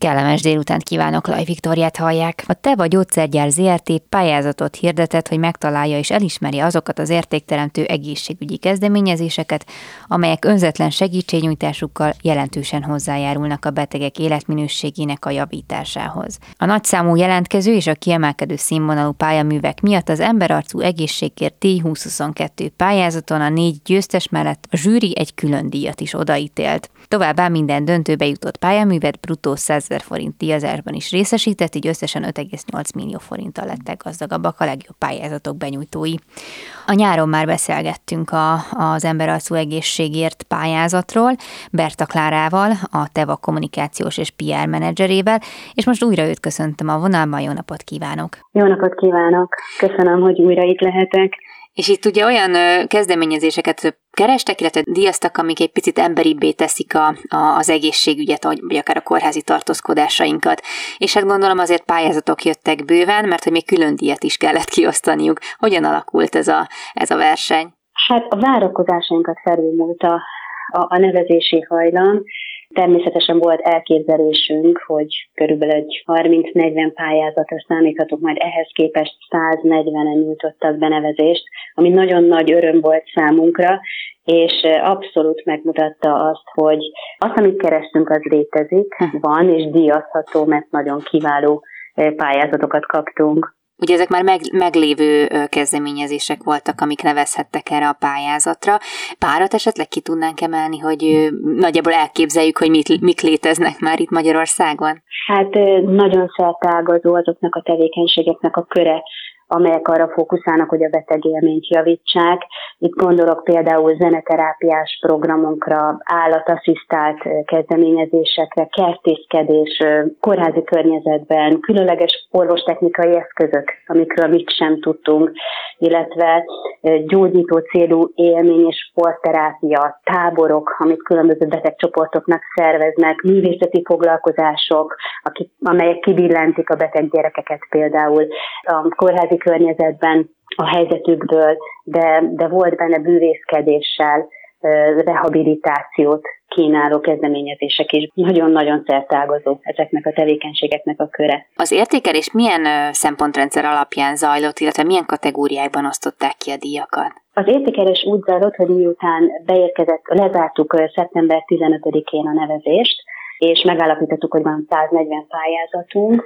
Kellemes délutánt kívánok, Laj Viktoriát hallják. A Teva Gyógyszergyár ZRT pályázatot hirdetett, hogy megtalálja és elismeri azokat az értékteremtő egészségügyi kezdeményezéseket, amelyek önzetlen segítségnyújtásukkal jelentősen hozzájárulnak a betegek életminőségének a javításához. A nagyszámú jelentkező és a kiemelkedő színvonalú pályaművek miatt az emberarcú egészségért T2022 pályázaton a négy győztes mellett a zsűri egy külön díjat is odaítélt. Továbbá minden döntőbe jutott pályaművet bruttó 100 ezer forint díjazásban is részesített, így összesen 5,8 millió forinttal lettek gazdagabbak a legjobb pályázatok benyújtói. A nyáron már beszélgettünk a, az emberalszú egészségért pályázatról, Berta Klárával, a Teva kommunikációs és PR menedzserével, és most újra őt köszöntöm a vonalban, jó napot kívánok! Jó napot kívánok! Köszönöm, hogy újra itt lehetek. És itt ugye olyan kezdeményezéseket kerestek, illetve díjaztak, amik egy picit emberibbé teszik a, a, az egészségügyet, vagy akár a kórházi tartózkodásainkat. És hát gondolom azért pályázatok jöttek bőven, mert hogy még külön díjat is kellett kiosztaniuk. Hogyan alakult ez a, ez a verseny? Hát a várakozásainkat felülmúlt a, a, a nevezési hajlam, Természetesen volt elképzelésünk, hogy körülbelül egy 30-40 pályázatra számíthatunk, majd ehhez képest 140-en nyújtottak benevezést, ami nagyon nagy öröm volt számunkra, és abszolút megmutatta azt, hogy azt, amit kerestünk, az létezik, van, és díjazható, mert nagyon kiváló pályázatokat kaptunk. Ugye ezek már meg, meglévő kezdeményezések voltak, amik nevezhettek erre a pályázatra. Párat esetleg ki tudnánk emelni, hogy nagyjából elképzeljük, hogy mit, mik léteznek már itt Magyarországon? Hát nagyon szertágazó azoknak a tevékenységeknek a köre, amelyek arra fókuszálnak, hogy a beteg élményt javítsák. Itt gondolok például zeneterápiás programonkra, állatasszisztált kezdeményezésekre, kertészkedés, kórházi környezetben, különleges orvostechnikai eszközök, amikről mit sem tudtunk, illetve gyógyító célú élmény és sportterápia, táborok, amit különböző betegcsoportoknak szerveznek, művészeti foglalkozások, amelyek kibillentik a beteg gyerekeket például. A kórházi környezetben a helyzetükből, de, de volt benne bűvészkedéssel, rehabilitációt kínáló kezdeményezések is. Nagyon-nagyon szertágazó ezeknek a tevékenységeknek a köre. Az értékelés milyen szempontrendszer alapján zajlott, illetve milyen kategóriákban osztották ki a díjakat? Az értékelés úgy zajlott, hogy miután beérkezett, lezártuk szeptember 15-én a nevezést, és megállapítottuk, hogy van 140 pályázatunk.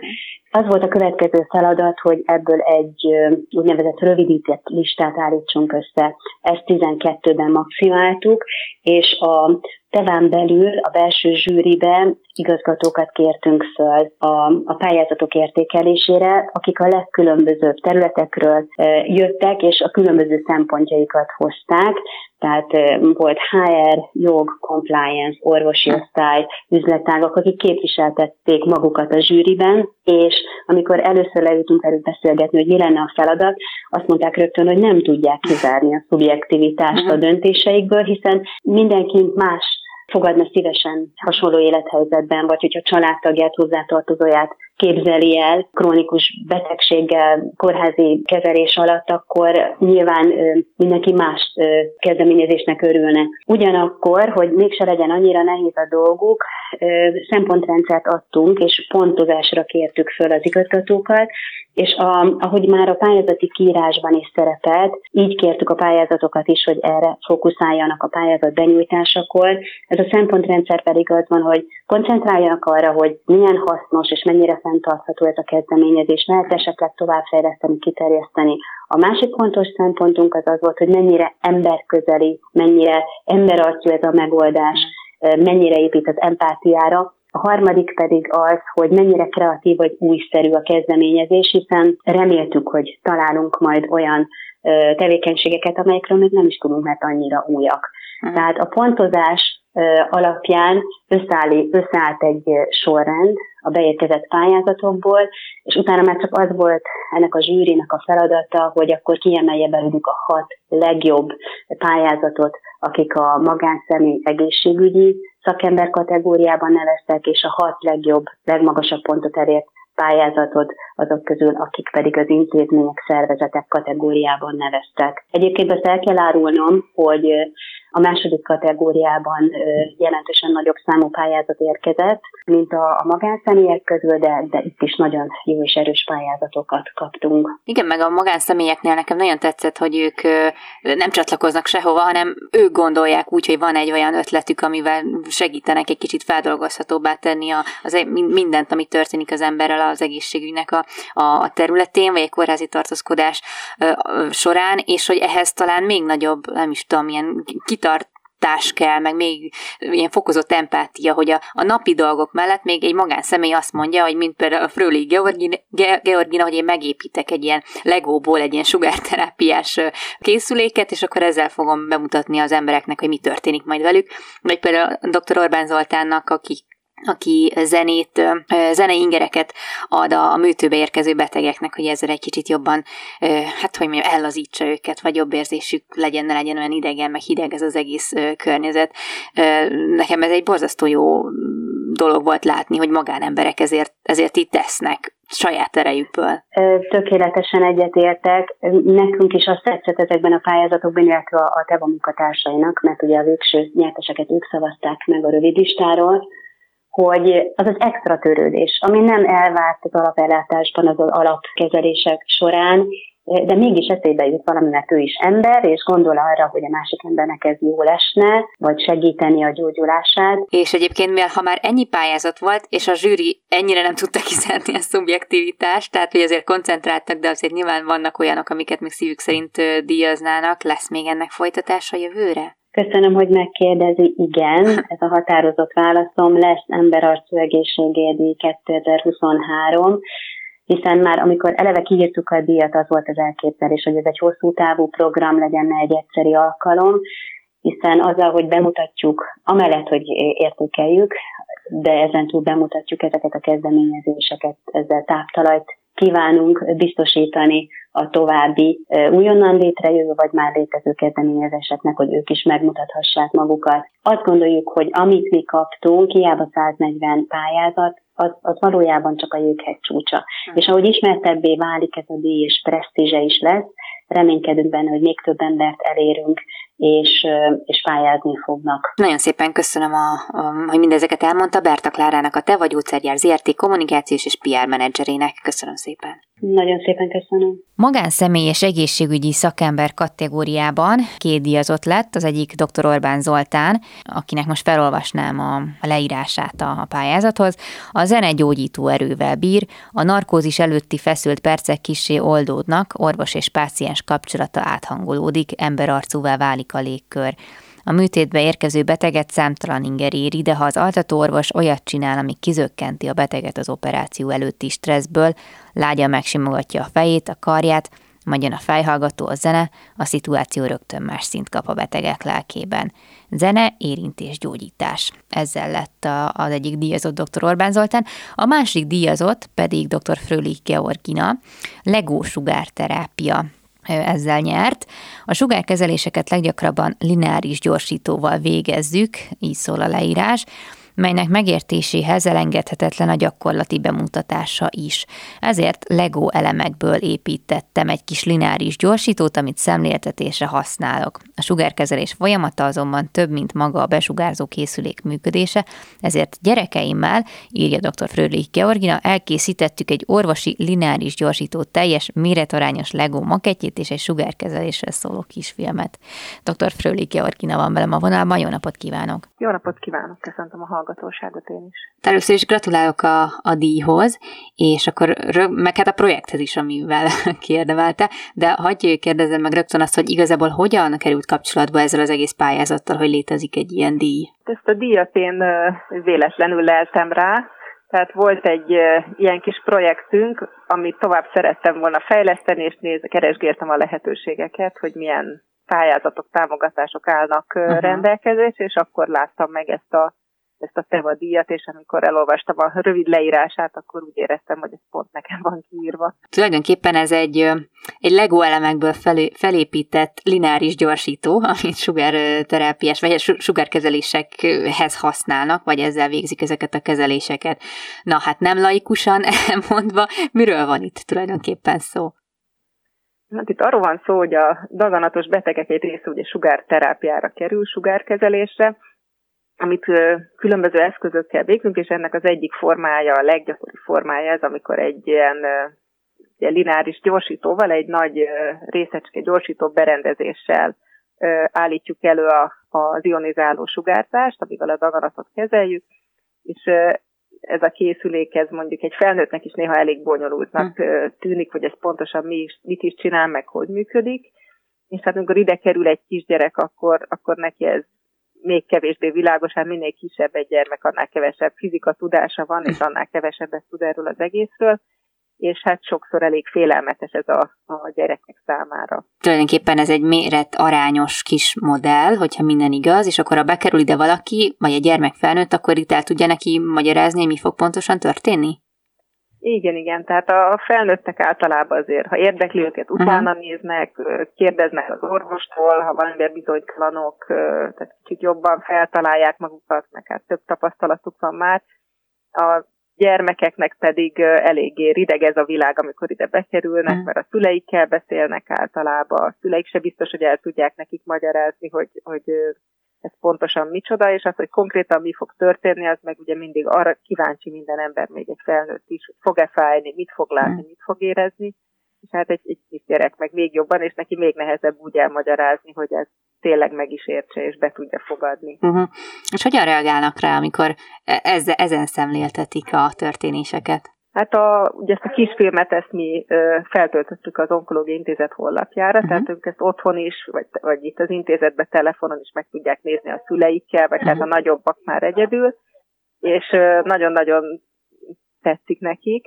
Az volt a következő feladat, hogy ebből egy úgynevezett rövidített listát állítsunk össze. Ezt 12-ben maximáltuk, és a Teván belül a belső zsűriben igazgatókat kértünk föl a, a pályázatok értékelésére, akik a legkülönbözőbb területekről jöttek, és a különböző szempontjaikat hozták, tehát volt HR, jog, compliance, orvosi osztály, üzletágak, akik képviseltették magukat a zsűriben, és amikor először leültünk erről beszélgetni, hogy mi lenne a feladat, azt mondták rögtön, hogy nem tudják kizárni a szubjektivitást a mhm. döntéseikből, hiszen mindenki más fogadna szívesen hasonló élethelyzetben, vagy hogyha családtagját, hozzátartozóját képzeli el krónikus betegséggel, kórházi kezelés alatt, akkor nyilván mindenki más kezdeményezésnek örülne. Ugyanakkor, hogy mégse legyen annyira nehéz a dolguk, szempontrendszert adtunk, és pontozásra kértük föl az igazgatókat, és a, ahogy már a pályázati kiírásban is szerepelt, így kértük a pályázatokat is, hogy erre fókuszáljanak a pályázat benyújtásakor. Ez a szempontrendszer pedig az van, hogy koncentráljanak arra, hogy milyen hasznos és mennyire fenntartható ez a kezdeményezés, lehet esetleg továbbfejleszteni, kiterjeszteni. A másik fontos szempontunk az az volt, hogy mennyire emberközeli, mennyire emberarcú ez a megoldás, mennyire épít az empátiára, a harmadik pedig az, hogy mennyire kreatív vagy újszerű a kezdeményezés, hiszen reméltük, hogy találunk majd olyan tevékenységeket, amelyekről még nem is tudunk, mert annyira újak. Hmm. Tehát a pontozás alapján összeállí, összeállt egy sorrend a beérkezett pályázatokból, és utána már csak az volt ennek a zsűrinek a feladata, hogy akkor kiemelje belőlük a hat legjobb pályázatot, akik a magánszemély egészségügyi szakember kategóriában neveztek, és a hat legjobb, legmagasabb pontot elért pályázatot azok közül, akik pedig az intézmények, szervezetek kategóriában neveztek. Egyébként azt el kell árulnom, hogy a második kategóriában jelentősen nagyobb számú pályázat érkezett, mint a, a magánszemélyek közül, de, de itt is nagyon jó és erős pályázatokat kaptunk. Igen, meg a magánszemélyeknél nekem nagyon tetszett, hogy ők nem csatlakoznak sehova, hanem ők gondolják úgy, hogy van egy olyan ötletük, amivel segítenek egy kicsit feldolgozhatóbbá tenni a, az, e, mindent, ami történik az emberrel az egészségügynek a, a területén, vagy egy kórházi tartózkodás során, és hogy ehhez talán még nagyobb, nem is tudom, ilyen kitartás kell, meg még ilyen fokozott empátia, hogy a, a napi dolgok mellett még egy magánszemély azt mondja, hogy mint például a Fröli Georgina, Georgina, hogy én megépítek egy ilyen legóból egy ilyen sugárterápiás készüléket, és akkor ezzel fogom bemutatni az embereknek, hogy mi történik majd velük. Vagy például dr. Orbán Zoltánnak, aki aki zenét, zenei ingereket ad a műtőbe érkező betegeknek, hogy ezzel egy kicsit jobban, hát hogy mondjam, ellazítsa őket, vagy jobb érzésük legyen, ne legyen olyan idegen, meg hideg ez az egész környezet. Nekem ez egy borzasztó jó dolog volt látni, hogy magánemberek ezért, ezért itt tesznek saját erejükből. Tökéletesen egyetértek. Nekünk is azt tetszett ezekben a pályázatokban, illetve a TEVA munkatársainak, mert ugye a végső nyerteseket ők szavazták meg a rövid listáról, hogy az az extra törődés, ami nem elvárt az alapellátásban, az, az alapkezelések során, de mégis eszébe jut valami, mert ő is ember, és gondol arra, hogy a másik embernek ez jó lesne, vagy segíteni a gyógyulását. És egyébként, mivel ha már ennyi pályázat volt, és a zsűri ennyire nem tudta kizárni a szubjektivitást, tehát hogy azért koncentráltak, de azért nyilván vannak olyanok, amiket még szívük szerint díjaznának, lesz még ennek folytatása jövőre? Köszönöm, hogy megkérdezi. Igen, ez a határozott válaszom lesz emberarcú egészségédi 2023, hiszen már amikor eleve kiírtuk a díjat, az volt az elképzelés, hogy ez egy hosszú távú program legyen, ne egy egyszeri alkalom, hiszen azzal, hogy bemutatjuk, amellett, hogy értékeljük, de ezen túl bemutatjuk ezeket a kezdeményezéseket, ezzel táptalajt kívánunk biztosítani a további újonnan létrejövő vagy már létező kezdeményezéseknek, hogy ők is megmutathassák magukat. Azt gondoljuk, hogy amit mi kaptunk, hiába 140 pályázat, az, az valójában csak a jéghegy csúcsa. Hmm. És ahogy ismertebbé válik ez a díj, és presztízse is lesz, reménykedünk benne, hogy még több embert elérünk, és, és pályázni fognak. Nagyon szépen köszönöm, a, a, hogy mindezeket elmondta Berta Klárának, a Te vagy Gyógyszergyár ZRT kommunikációs és PR menedzserének. Köszönöm szépen. Nagyon szépen köszönöm. Magánszemély és egészségügyi szakember kategóriában két díjazott lett, az egyik dr. Orbán Zoltán, akinek most felolvasnám a, leírását a, a pályázathoz. A zene gyógyító erővel bír, a narkózis előtti feszült percek kisé oldódnak, orvos és páciens kapcsolata áthangolódik, emberarcúvá válik a légkör. A műtétbe érkező beteget számtalan inger éri, de ha az altatóorvos olyat csinál, ami kizökkenti a beteget az operáció előtti stresszből, lágya megsimogatja a fejét, a karját, majd jön a fejhallgató, a zene, a szituáció rögtön más szint kap a betegek lelkében. Zene, érintés, gyógyítás. Ezzel lett az egyik díjazott dr. Orbán Zoltán, a másik díjazott pedig dr. Frölich Georgina, legó sugárterápia ezzel nyert. A sugárkezeléseket leggyakrabban lineáris gyorsítóval végezzük, így szól a leírás melynek megértéséhez elengedhetetlen a gyakorlati bemutatása is. Ezért Lego elemekből építettem egy kis lineáris gyorsítót, amit szemléltetésre használok. A sugárkezelés folyamata azonban több, mint maga a besugárzó készülék működése, ezért gyerekeimmel, írja dr. Frölich Georgina, elkészítettük egy orvosi lineáris gyorsító teljes méretarányos Lego maketjét és egy sugárkezelésre szóló kisfilmet. Dr. Frölich Georgina van velem a vonalban, jó napot kívánok! Jó napot kívánok, köszöntöm a hallgatóságot én is. Először is gratulálok a, a díjhoz, és akkor rög, meg hát a projekthez is, amivel kérdevelte, de hagyj kérdezem meg rögtön azt, hogy igazából hogyan került kapcsolatba ezzel az egész pályázattal, hogy létezik egy ilyen díj? Ezt a díjat én véletlenül leltem rá, tehát volt egy ilyen kis projektünk, amit tovább szerettem volna fejleszteni, és néz, keresgéltem a lehetőségeket, hogy milyen pályázatok, támogatások állnak uh-huh. rendelkezésre, és akkor láttam meg ezt a ezt a Teva díjat, és amikor elolvastam a rövid leírását, akkor úgy éreztem, hogy ez pont nekem van kiírva. Tulajdonképpen ez egy, egy Lego elemekből felé, felépített lineáris gyorsító, amit sugárterápiás vagy sugárkezelésekhez használnak, vagy ezzel végzik ezeket a kezeléseket. Na hát nem laikusan elmondva, miről van itt tulajdonképpen szó? Hát itt arról van szó, hogy a daganatos betegek egy része ugye sugárterápiára kerül, sugárkezelésre, amit különböző eszközökkel végzünk, és ennek az egyik formája, a leggyakoribb formája ez, amikor egy ilyen, ilyen lineáris gyorsítóval, egy nagy részecske gyorsító berendezéssel állítjuk elő a, az ionizáló sugárzást, amivel a daganatot kezeljük, és ez a készülék, ez mondjuk egy felnőttnek is néha elég bonyolultnak hm. tűnik, hogy ez pontosan mi is, mit is csinál, meg hogy működik. És hát amikor ide kerül egy kisgyerek, akkor, akkor neki ez még kevésbé világos, hát minél kisebb egy gyermek, annál kevesebb fizika tudása van, és annál kevesebbet tud erről az egészről és hát sokszor elég félelmetes ez a, a gyerekek számára. Tulajdonképpen ez egy méret arányos kis modell, hogyha minden igaz, és akkor ha bekerül ide valaki, vagy egy gyermek felnőtt, akkor itt el tudja neki magyarázni, mi fog pontosan történni? Igen, igen. Tehát a felnőttek általában azért, ha érdekli őket, utána uh-huh. néznek, kérdeznek az orvostól, ha valamivel bizonytalanok, tehát kicsit jobban feltalálják magukat, meg hát több tapasztalatuk van már. A gyermekeknek pedig eléggé rideg ez a világ, amikor ide bekerülnek, uh-huh. mert a szüleikkel beszélnek általában, a szüleik se biztos, hogy el tudják nekik magyarázni, hogy, hogy ez pontosan micsoda, és az, hogy konkrétan mi fog történni, az meg ugye mindig arra kíváncsi minden ember, még egy felnőtt is, hogy fog-e fájni, mit fog látni, mit fog érezni, és hát egy, egy kis gyerek meg még jobban, és neki még nehezebb úgy elmagyarázni, hogy ez tényleg meg is értse, és be tudja fogadni. Uh-huh. És hogyan reagálnak rá, amikor e- ezzel, ezen szemléltetik a történéseket? Hát a, ugye ezt a kisfilmet ezt mi ö, feltöltöttük az Onkológiai Intézet honlapjára, uh-huh. tehát ők ezt otthon is, vagy, vagy itt az intézetben telefonon is meg tudják nézni a szüleikkel, vagy uh-huh. hát a nagyobbak már egyedül, és ö, nagyon-nagyon tetszik nekik,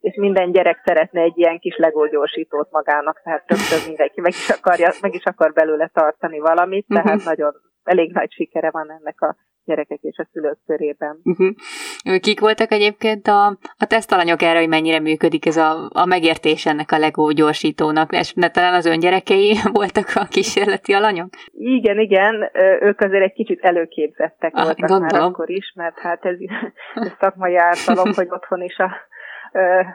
és minden gyerek szeretne egy ilyen kis legógyorsítót magának, tehát többször mindenki meg is, akarja, meg is akar belőle tartani valamit, tehát uh-huh. nagyon elég nagy sikere van ennek a gyerekek és a szülők körében. Uh-huh. Kik voltak egyébként a, a tesztalanyok erre, hogy mennyire működik ez a, a megértés ennek a LEGO gyorsítónak? És ne talán az öngyerekei voltak a kísérleti alanyok? Igen, igen, ők azért egy kicsit előképzettek ah, voltak gondolom. már akkor is, mert hát ez, ez szakmai ártalom, hogy otthon is a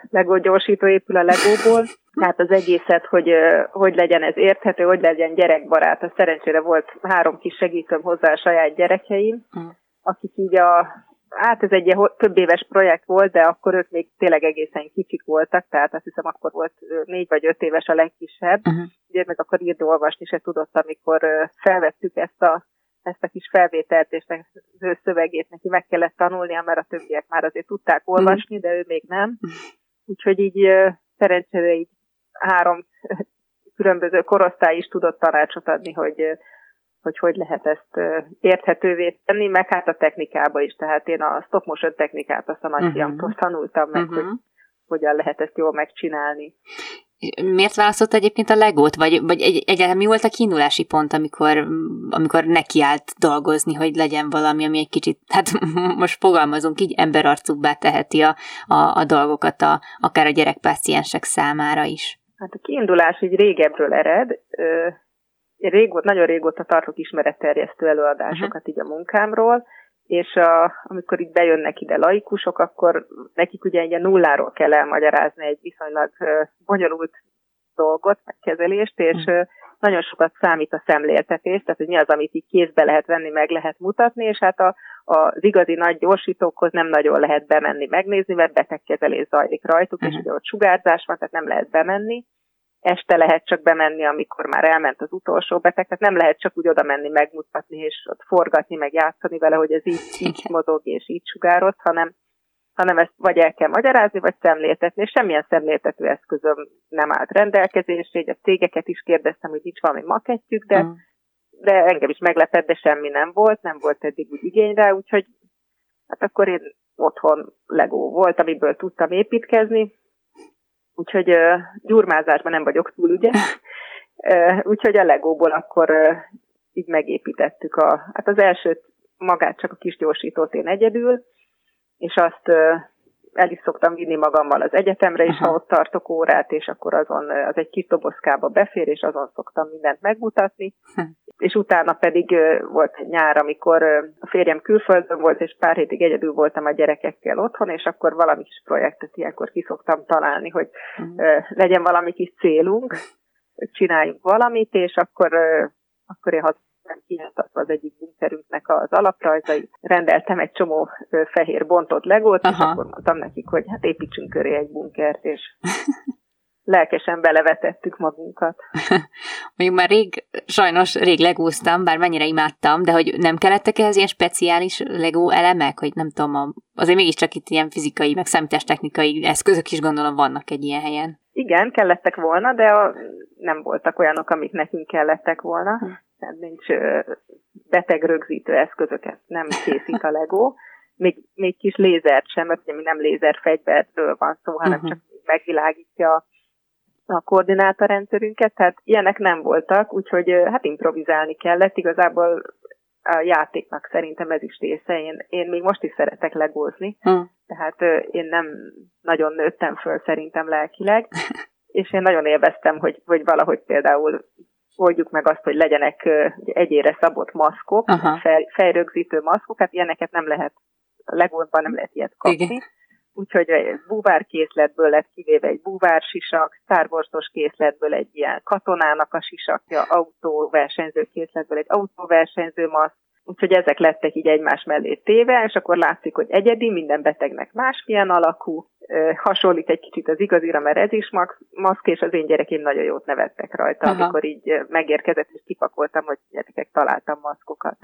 Lego gyorsító épül a Legóból, tehát az egészet, hogy hogy legyen ez érthető, hogy legyen gyerekbarát. A szerencsére volt három kis segítőm hozzá a saját gyerekeim, mm. akik így a, hát ez egy több éves projekt volt, de akkor ők még tényleg egészen kicsik voltak, tehát azt hiszem akkor volt négy vagy öt éves a legkisebb, uh-huh. ugye meg akkor írni, olvasni se tudott, amikor felvettük ezt a ezt a kis felvételt és az ő szövegét neki meg kellett tanulnia, mert a többiek már azért tudták olvasni, de ő még nem. Úgyhogy így szerencsére így három különböző korosztály is tudott tanácsot adni, hogy hogy hogy lehet ezt érthetővé tenni, meg hát a technikába is. Tehát én a stop motion technikát azt a nagyfiamtól uh-huh. tanultam meg, uh-huh. hogy hogyan lehet ezt jól megcsinálni. Miért választott egyébként a legót? Vagy, vagy egy, egyáltalán mi volt a kiindulási pont, amikor, amikor nekiállt dolgozni, hogy legyen valami, ami egy kicsit, hát most fogalmazunk így, emberarcúbbá teheti a, a, a dolgokat, a, akár a gyerekpáciensek számára is? Hát a kiindulás így régebről ered. Régóta, nagyon régóta tartok ismeretterjesztő előadásokat uh-huh. így a munkámról, és a, amikor itt bejönnek ide laikusok, akkor nekik ugye egy nulláról kell elmagyarázni egy viszonylag bonyolult dolgot, meg kezelést, és mm. nagyon sokat számít a szemléltetés, tehát hogy mi az, amit így kézbe lehet venni, meg lehet mutatni, és hát a, az igazi nagy gyorsítókhoz nem nagyon lehet bemenni, megnézni, mert betegkezelés zajlik rajtuk, uh-huh. és ugye ott sugárzás van, tehát nem lehet bemenni este lehet csak bemenni, amikor már elment az utolsó beteg, tehát nem lehet csak úgy oda menni, megmutatni, és ott forgatni, meg játszani vele, hogy ez így, így mozog, és így sugároz, hanem, hanem ezt vagy el kell magyarázni, vagy szemléltetni, és semmilyen szemléltető eszközöm nem állt rendelkezésre, így a cégeket is kérdeztem, hogy nincs valami makettjük, de, mm. de engem is meglepett, de semmi nem volt, nem volt eddig úgy igény rá, úgyhogy hát akkor én otthon legó volt, amiből tudtam építkezni, úgyhogy uh, gyurmázásban nem vagyok túl, ugye? Uh, úgyhogy a legóból akkor uh, így megépítettük a, hát az első magát csak a kis gyorsítót én egyedül, és azt el is szoktam vinni magammal az egyetemre is, Aha. ha ott tartok órát, és akkor azon az egy kis dobozkába befér, és azon szoktam mindent megmutatni. És utána pedig volt egy nyár, amikor a férjem külföldön volt, és pár hétig egyedül voltam a gyerekekkel otthon, és akkor valami kis projektet ilyenkor ki szoktam találni, hogy hm. legyen valami kis célunk, csináljunk valamit, és akkor, akkor én kinyomtatva az egyik bunkerünknek az alaprajzait. Rendeltem egy csomó fehér bontott legót, Aha. és akkor mondtam nekik, hogy hát építsünk köré egy bunkert, és lelkesen belevetettük magunkat. Mondjuk már rég, sajnos rég legóztam, bár mennyire imádtam, de hogy nem kellettek ehhez ilyen speciális legó elemek, hogy nem tudom, azért mégiscsak itt ilyen fizikai, meg számítástechnikai eszközök is gondolom vannak egy ilyen helyen. Igen, kellettek volna, de a, nem voltak olyanok, amik nekünk kellettek volna. Hm tehát nincs beteg rögzítő eszközöket nem készít a Lego, még, még kis lézert sem, mert ugye mi nem lézerfegyverről van szó, hanem uh-huh. csak megvilágítja a koordinátorrendszerünket, tehát ilyenek nem voltak, úgyhogy hát improvizálni kellett. Igazából a játéknak szerintem ez is része. Én, én még most is szeretek legózni, uh-huh. tehát én nem nagyon nőttem föl szerintem lelkileg, és én nagyon élveztem, hogy, hogy valahogy például oldjuk meg azt, hogy legyenek egyére szabott maszkok, fej, fejrögzítő maszkok, hát ilyeneket nem lehet, a legóban nem lehet ilyet kapni. Igen. Úgyhogy egy búvárkészletből lett kivéve egy búvársisak, szárborstos készletből egy ilyen katonának a sisakja, autóversenyző készletből egy autóversenyző maszk, Úgyhogy ezek lettek így egymás mellé téve, és akkor látszik, hogy egyedi, minden betegnek másmilyen alakú, hasonlít egy kicsit az igazira, mert ez is maszk, és az én gyerekeim nagyon jót nevettek rajta, Aha. amikor így megérkezett, és kipakoltam, hogy gyerekek, találtam maszkokat.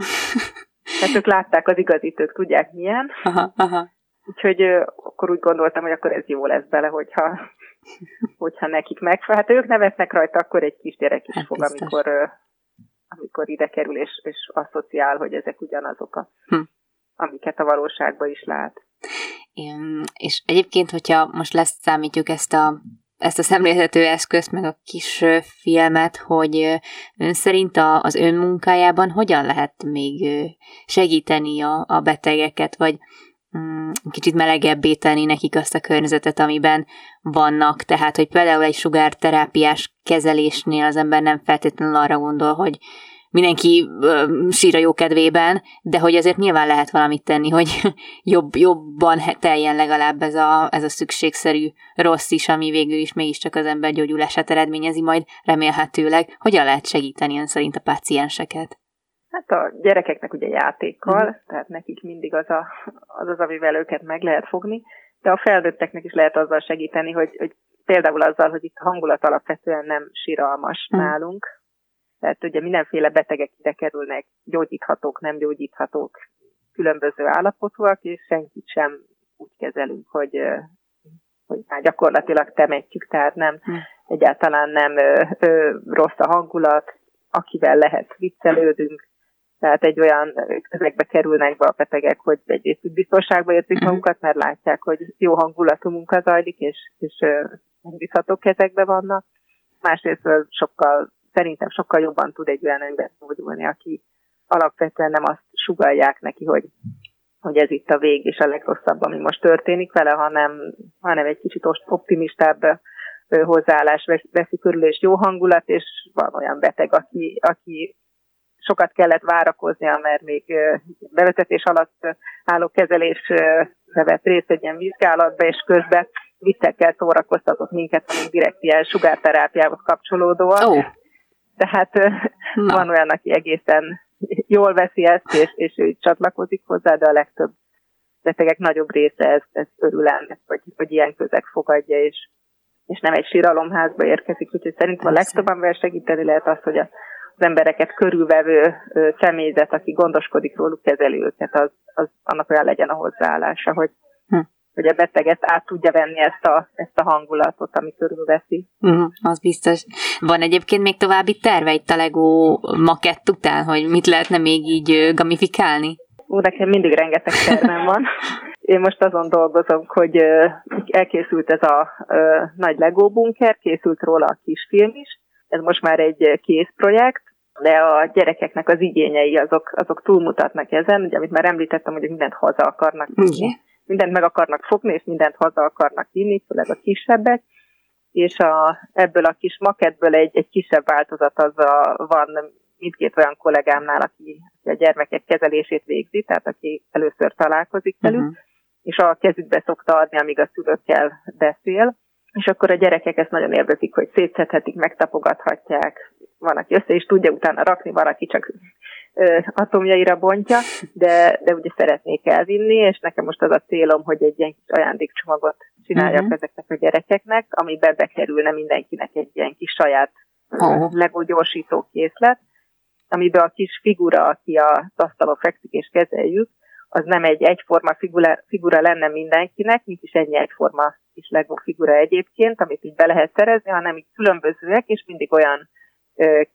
Tehát ők látták az igazit, ők tudják milyen. Aha, aha. Úgyhogy akkor úgy gondoltam, hogy akkor ez jó lesz bele, hogyha, hogyha nekik megfelel. Hát ők nevetnek rajta, akkor egy kisgyerek is hát fog, biztos. amikor amikor ide kerül, és, és asszociál, hogy ezek ugyanazok, a, hm. amiket a valóságban is lát. Igen, és egyébként, hogyha most lesz számítjuk ezt a ezt a szemléltető eszközt, meg a kis filmet, hogy ön szerint a, az önmunkájában hogyan lehet még segíteni a, a betegeket, vagy mm, kicsit melegebbé tenni nekik azt a környezetet, amiben vannak. Tehát, hogy például egy sugárterápiás kezelésnél az ember nem feltétlenül arra gondol, hogy mindenki ö, sír a jó kedvében, de hogy azért nyilván lehet valamit tenni, hogy jobb, jobban teljen legalább ez a, ez a szükségszerű rossz is, ami végül is mégiscsak az ember gyógyulását eredményezi majd remélhetőleg. Hogyan lehet segíteni ön szerint a pácienseket? Hát a gyerekeknek ugye játékkal, mm. tehát nekik mindig az, a, az az, amivel őket meg lehet fogni, de a felnőtteknek is lehet azzal segíteni, hogy, hogy például azzal, hogy itt a hangulat alapvetően nem síralmas mm. nálunk, tehát ugye mindenféle betegek ide kerülnek, gyógyíthatók, nem gyógyíthatók, különböző állapotúak, és senkit sem úgy kezelünk, hogy, hogy már gyakorlatilag temetjük, tehát nem, hm. egyáltalán nem ö, ö, rossz a hangulat, akivel lehet viccelődünk, tehát egy olyan közegbe kerülnek be a betegek, hogy egyrészt biztonságban érzik hm. magukat, mert látják, hogy jó hangulatú munka zajlik, és, és megbízható kezekbe vannak. Másrészt sokkal szerintem sokkal jobban tud egy olyan ember gyógyulni, aki alapvetően nem azt sugalják neki, hogy, hogy ez itt a vég és a legrosszabb, ami most történik vele, hanem, hanem egy kicsit optimistább hozzáállás veszi körül, és jó hangulat, és van olyan beteg, aki, aki sokat kellett várakoznia, mert még bevezetés alatt álló kezelés vett részt egy ilyen vizsgálatba, és közben viccekkel szórakoztatott minket, amik direkt ilyen sugárterápiához kapcsolódóak. Oh tehát Na. van olyan, aki egészen jól veszi ezt, és, és ő csatlakozik hozzá, de a legtöbb betegek nagyobb része ezt, ezt örül ennek, hogy, hogy ilyen közeg fogadja, és, és nem egy síralomházba érkezik. Úgyhogy szerintem a legtöbb, amivel segíteni lehet az, hogy a, az embereket körülvevő személyzet, aki gondoskodik róluk, kezeli őket, az, az annak olyan legyen a hozzáállása, hogy, hm hogy a beteget át tudja venni ezt a, ezt a hangulatot, ami körülveszi. Uh-huh, az biztos. Van egyébként még további terve itt a Lego makett után, hogy mit lehetne még így gamifikálni? Ó, nekem mindig rengeteg tervem van. Én most azon dolgozom, hogy elkészült ez a nagy Lego bunker, készült róla a kisfilm is. Ez most már egy kész projekt, de a gyerekeknek az igényei azok, azok túlmutatnak ezen, ugye amit már említettem, hogy mindent haza akarnak vinni, mindent meg akarnak fogni, és mindent haza akarnak vinni, főleg a kisebbek, és a, ebből a kis maketből egy, egy kisebb változat az a, van mindkét olyan kollégámnál, aki, aki a gyermekek kezelését végzi, tehát aki először találkozik velük, uh-huh. és a kezükbe szokta adni, amíg a szülőkkel beszél, és akkor a gyerekek ezt nagyon élvezik, hogy szétszedhetik, megtapogathatják, van, aki össze is tudja utána rakni, van, aki csak atomjaira bontja, de, de ugye szeretnék elvinni, és nekem most az a célom, hogy egy ilyen kis ajándékcsomagot csináljak uh-huh. ezeknek a gyerekeknek, amiben bekerülne mindenkinek egy ilyen kis saját uh-huh. Lego gyorsító készlet, amiben a kis figura, aki a asztalon fekszik és kezeljük, az nem egy egyforma figura, figura lenne mindenkinek, mint is ennyi egyforma kis Lego figura egyébként, amit így be lehet szerezni, hanem így különbözőek, és mindig olyan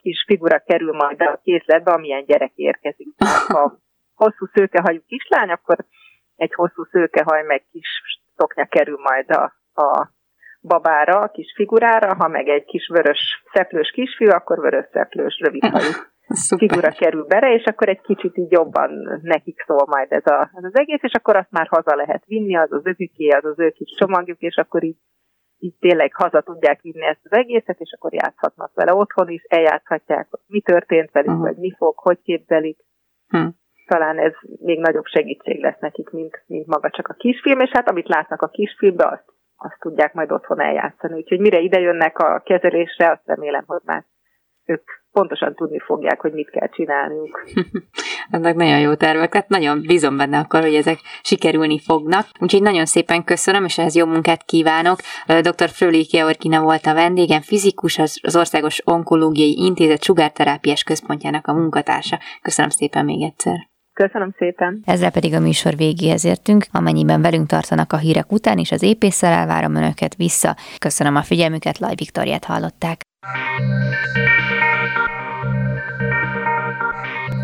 kis figura kerül majd a készletbe, amilyen gyerek érkezik. Ha hosszú szőkehajú kislány, akkor egy hosszú szőkehaj meg kis szoknya kerül majd a, a babára, a kis figurára, ha meg egy kis vörös szeplős kisfiú, akkor vörös szeplős rövidhajú figura kerül bele, és akkor egy kicsit így jobban nekik szól majd ez, a, ez az egész, és akkor azt már haza lehet vinni, az az övüké, az az ő kis csomagjuk, és akkor így, így tényleg haza tudják vinni ezt az egészet, és akkor játszhatnak vele otthon is, eljátszhatják, hogy mi történt velük, uh-huh. vagy mi fog, hogy képzelik. Uh-huh. Talán ez még nagyobb segítség lesz nekik, mint, mint maga csak a kisfilm, és hát amit látnak a kisfilmben, azt, azt tudják majd otthon eljátszani. Úgyhogy mire ide jönnek a kezelésre, azt remélem, hogy már ők pontosan tudni fogják, hogy mit kell csinálniuk. Ennek nagyon jó tervek, tehát nagyon bízom benne akkor, hogy ezek sikerülni fognak. Úgyhogy nagyon szépen köszönöm, és ehhez jó munkát kívánok. Dr. Fröli Georgina volt a vendégem, fizikus, az Országos Onkológiai Intézet Sugárterápiás Központjának a munkatársa. Köszönöm szépen még egyszer. Köszönöm szépen. Ezzel pedig a műsor végéhez értünk, amennyiben velünk tartanak a hírek után, és az épésszel elvárom önöket vissza. Köszönöm a figyelmüket, Laj Viktoriát hallották.